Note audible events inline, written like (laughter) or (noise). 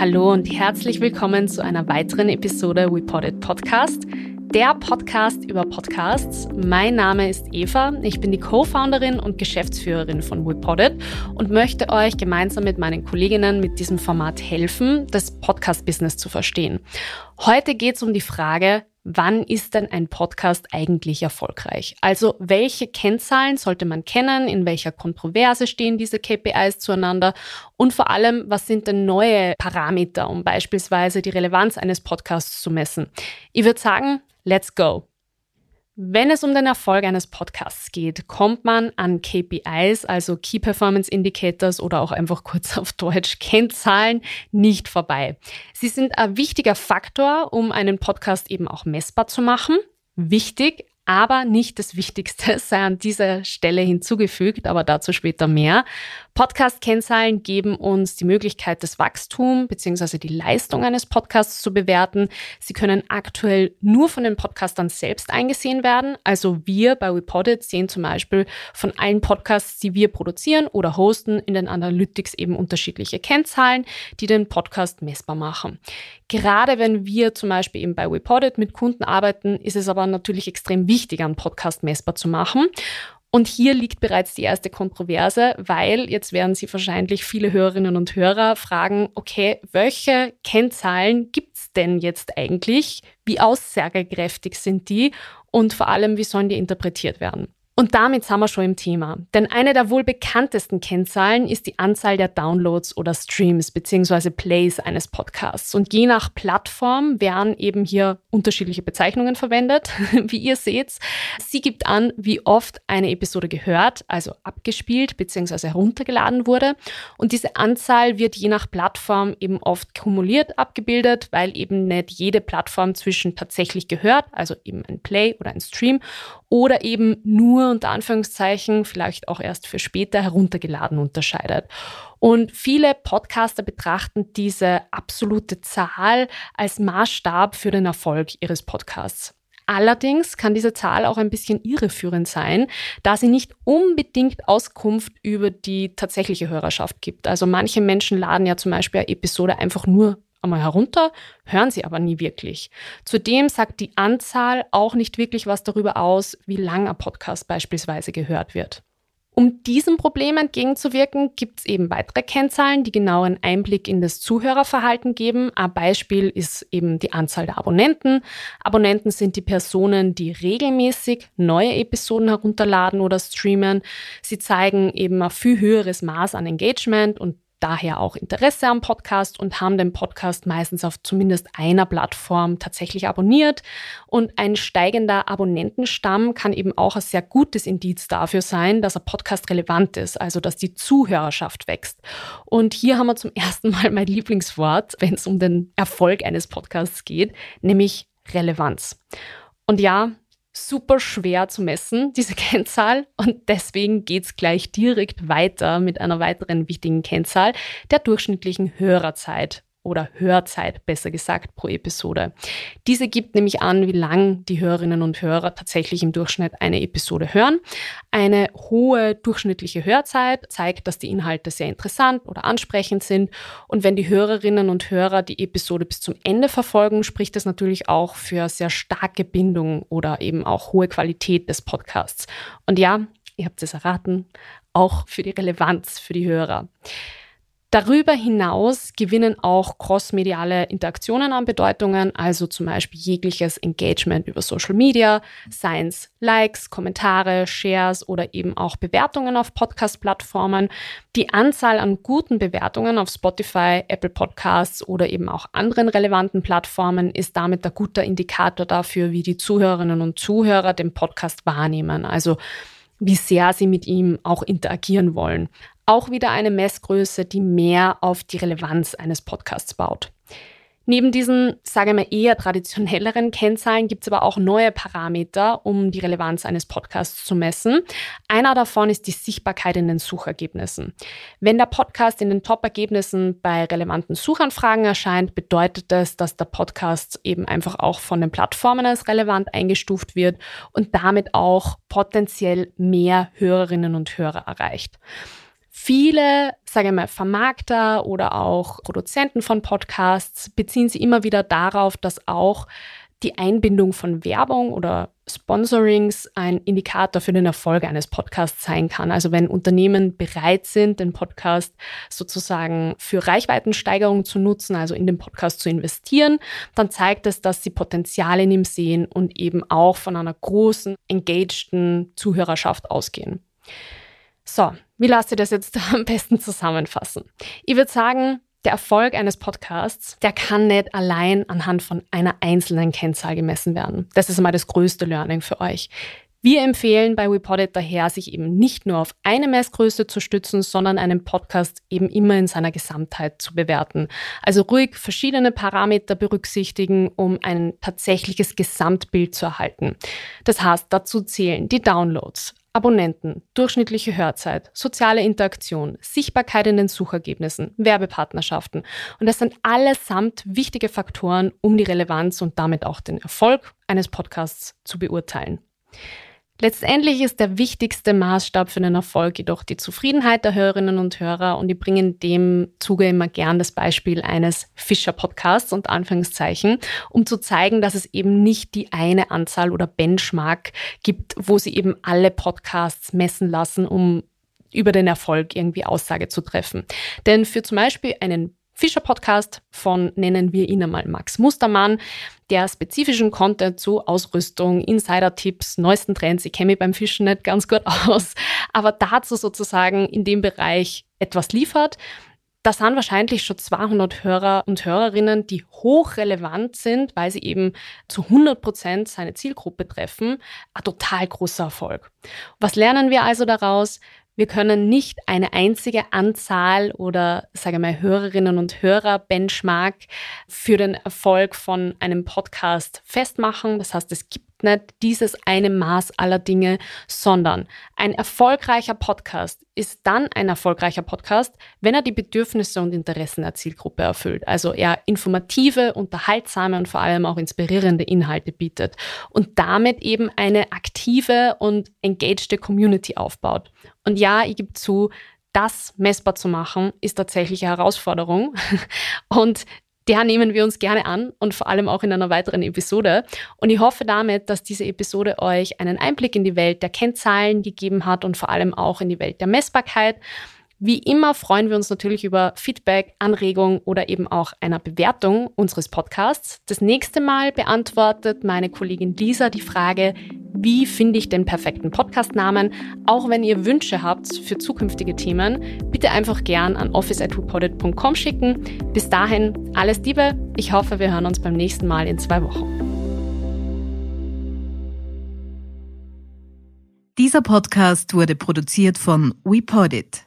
Hallo und herzlich willkommen zu einer weiteren Episode WePodit Podcast, der Podcast über Podcasts. Mein Name ist Eva, ich bin die Co-Founderin und Geschäftsführerin von WePodit und möchte euch gemeinsam mit meinen Kolleginnen mit diesem Format helfen, das Podcast-Business zu verstehen. Heute geht es um die Frage, wann ist denn ein Podcast eigentlich erfolgreich? Also welche Kennzahlen sollte man kennen? In welcher Kontroverse stehen diese KPIs zueinander? Und vor allem, was sind denn neue Parameter, um beispielsweise die Relevanz eines Podcasts zu messen? Ich würde sagen, let's go. Wenn es um den Erfolg eines Podcasts geht, kommt man an KPIs, also Key Performance Indicators oder auch einfach kurz auf Deutsch Kennzahlen, nicht vorbei. Sie sind ein wichtiger Faktor, um einen Podcast eben auch messbar zu machen. Wichtig, aber nicht das Wichtigste sei an dieser Stelle hinzugefügt, aber dazu später mehr. Podcast-Kennzahlen geben uns die Möglichkeit, das Wachstum bzw. die Leistung eines Podcasts zu bewerten. Sie können aktuell nur von den Podcastern selbst eingesehen werden. Also wir bei Reported sehen zum Beispiel von allen Podcasts, die wir produzieren oder hosten, in den Analytics eben unterschiedliche Kennzahlen, die den Podcast messbar machen. Gerade wenn wir zum Beispiel eben bei Reported mit Kunden arbeiten, ist es aber natürlich extrem wichtig, einen Podcast messbar zu machen. Und hier liegt bereits die erste Kontroverse, weil jetzt werden Sie wahrscheinlich viele Hörerinnen und Hörer fragen, okay, welche Kennzahlen gibt's denn jetzt eigentlich? Wie aussagekräftig sind die? Und vor allem, wie sollen die interpretiert werden? Und damit sind wir schon im Thema. Denn eine der wohl bekanntesten Kennzahlen ist die Anzahl der Downloads oder Streams bzw. Plays eines Podcasts. Und je nach Plattform werden eben hier unterschiedliche Bezeichnungen verwendet, (laughs) wie ihr seht. Sie gibt an, wie oft eine Episode gehört, also abgespielt bzw. heruntergeladen wurde. Und diese Anzahl wird je nach Plattform eben oft kumuliert abgebildet, weil eben nicht jede Plattform zwischen tatsächlich gehört, also eben ein Play oder ein Stream, oder eben nur unter Anführungszeichen, vielleicht auch erst für später heruntergeladen unterscheidet. Und viele Podcaster betrachten diese absolute Zahl als Maßstab für den Erfolg ihres Podcasts. Allerdings kann diese Zahl auch ein bisschen irreführend sein, da sie nicht unbedingt Auskunft über die tatsächliche Hörerschaft gibt. Also manche Menschen laden ja zum Beispiel eine Episode einfach nur einmal herunter, hören sie aber nie wirklich. Zudem sagt die Anzahl auch nicht wirklich was darüber aus, wie lang ein Podcast beispielsweise gehört wird. Um diesem Problem entgegenzuwirken, gibt es eben weitere Kennzahlen, die genau einen Einblick in das Zuhörerverhalten geben. Ein Beispiel ist eben die Anzahl der Abonnenten. Abonnenten sind die Personen, die regelmäßig neue Episoden herunterladen oder streamen. Sie zeigen eben ein viel höheres Maß an Engagement und daher auch Interesse am Podcast und haben den Podcast meistens auf zumindest einer Plattform tatsächlich abonniert. Und ein steigender Abonnentenstamm kann eben auch ein sehr gutes Indiz dafür sein, dass ein Podcast relevant ist, also dass die Zuhörerschaft wächst. Und hier haben wir zum (laughs) ersten Mal mein Lieblingswort, wenn es um den Erfolg eines Podcasts geht, nämlich Relevanz. Und ja, super schwer zu messen, diese (laughs) Kennzahl. Und deswegen geht's gleich direkt weiter mit einer weiteren wichtigen Kennzahl, der durchschnittlichen Hörerzeit oder Hörzeit, besser gesagt, pro Episode. Diese gibt nämlich an, wie lang die Hörerinnen und Hörer tatsächlich im Durchschnitt eine Episode hören. Eine hohe durchschnittliche Hörzeit zeigt, dass die Inhalte sehr interessant oder ansprechend sind. Und wenn die Hörerinnen und Hörer die Episode bis zum Ende verfolgen, spricht das natürlich auch für sehr starke Bindung oder eben auch hohe Qualität des Podcasts. Und ja, ihr habt es erraten, auch für die Relevanz für die Hörer. Darüber hinaus gewinnen auch crossmediale Interaktionen an Bedeutungen, also zum Beispiel jegliches Engagement über Social Media, seien es Likes, Kommentare, Shares oder eben auch Bewertungen auf Podcast-Plattformen. Die Anzahl an guten Bewertungen auf Spotify, Apple Podcasts oder eben auch anderen relevanten Plattformen ist damit ein guter Indikator dafür, wie die Zuhörerinnen und Zuhörer den Podcast wahrnehmen. Also wie sehr sie mit ihm auch interagieren wollen. Auch wieder eine Messgröße, die mehr auf die Relevanz eines Podcasts baut. Neben diesen, sage mal, eher traditionelleren Kennzahlen gibt es aber auch neue Parameter, um die Relevanz eines Podcasts zu messen. Einer davon ist die Sichtbarkeit in den Suchergebnissen. Wenn der Podcast in den Top-Ergebnissen bei relevanten Suchanfragen erscheint, bedeutet das, dass der Podcast eben einfach auch von den Plattformen als relevant eingestuft wird und damit auch potenziell mehr Hörerinnen und Hörer erreicht. Viele, sage ich mal, Vermarkter oder auch Produzenten von Podcasts beziehen sich immer wieder darauf, dass auch die Einbindung von Werbung oder Sponsorings ein Indikator für den Erfolg eines Podcasts sein kann. Also wenn Unternehmen bereit sind, den Podcast sozusagen für Reichweitensteigerung zu nutzen, also in den Podcast zu investieren, dann zeigt es, dass sie Potenzial in ihm sehen und eben auch von einer großen, engageden Zuhörerschaft ausgehen. So, wie lasst ihr das jetzt (laughs) am besten zusammenfassen? Ich würde sagen, der Erfolg eines Podcasts, der kann nicht allein anhand von einer einzelnen Kennzahl gemessen werden. Das ist mal das größte Learning für euch. Wir empfehlen bei WePodit daher, sich eben nicht nur auf eine Messgröße zu stützen, sondern einen Podcast eben immer in seiner Gesamtheit zu bewerten. Also ruhig verschiedene Parameter berücksichtigen, um ein tatsächliches Gesamtbild zu erhalten. Das heißt, dazu zählen die Downloads, Abonnenten, durchschnittliche Hörzeit, soziale Interaktion, Sichtbarkeit in den Suchergebnissen, Werbepartnerschaften. Und das sind allesamt wichtige Faktoren, um die Relevanz und damit auch den Erfolg eines Podcasts zu beurteilen. Letztendlich ist der wichtigste Maßstab für den Erfolg jedoch die Zufriedenheit der Hörerinnen und Hörer und ich bringe in dem Zuge immer gern das Beispiel eines Fischer-Podcasts und Anführungszeichen, um zu zeigen, dass es eben nicht die eine Anzahl oder Benchmark gibt, wo sie eben alle Podcasts messen lassen, um über den Erfolg irgendwie Aussage zu treffen. Denn für zum Beispiel einen Fischer-Podcast von, nennen wir ihn einmal Max Mustermann, der spezifischen Content zu Ausrüstung, Insider-Tipps, neuesten Trends. Ich kenne mich beim Fischen nicht ganz gut (laughs) aus, aber dazu sozusagen in dem Bereich etwas liefert. Das sind wahrscheinlich schon 200 Hörer und Hörerinnen, die hochrelevant sind, weil sie eben zu 100 Prozent seine Zielgruppe treffen. Ein total großer Erfolg. Was lernen wir also daraus? Wir können nicht eine einzige Anzahl oder, sage mal, Hörerinnen und Hörer Benchmark für den Erfolg von einem Podcast festmachen. Das heißt, es gibt nicht dieses eine Maß aller Dinge, sondern ein erfolgreicher Podcast ist dann ein erfolgreicher Podcast, wenn er die Bedürfnisse und Interessen der Zielgruppe erfüllt. Also er informative, unterhaltsame und vor allem auch inspirierende Inhalte bietet und damit eben eine aktive und engaged Community aufbaut. Und ja, ich gebe zu, das messbar zu machen, ist tatsächlich eine Herausforderung. (laughs) Und der nehmen wir uns gerne an und vor allem auch in einer weiteren Episode. Und ich hoffe damit, dass diese Episode euch einen Einblick in die Welt der Kennzahlen gegeben hat und vor allem auch in die Welt der Messbarkeit. Wie immer freuen wir uns natürlich über Feedback, Anregung oder eben auch einer Bewertung unseres Podcasts. Das nächste Mal beantwortet meine Kollegin Lisa die Frage, wie finde ich den perfekten Podcastnamen? Auch wenn ihr Wünsche habt für zukünftige Themen, bitte einfach gern an office.reported.com schicken. Bis dahin alles Liebe. Ich hoffe, wir hören uns beim nächsten Mal in zwei Wochen. Dieser Podcast wurde produziert von WePodit.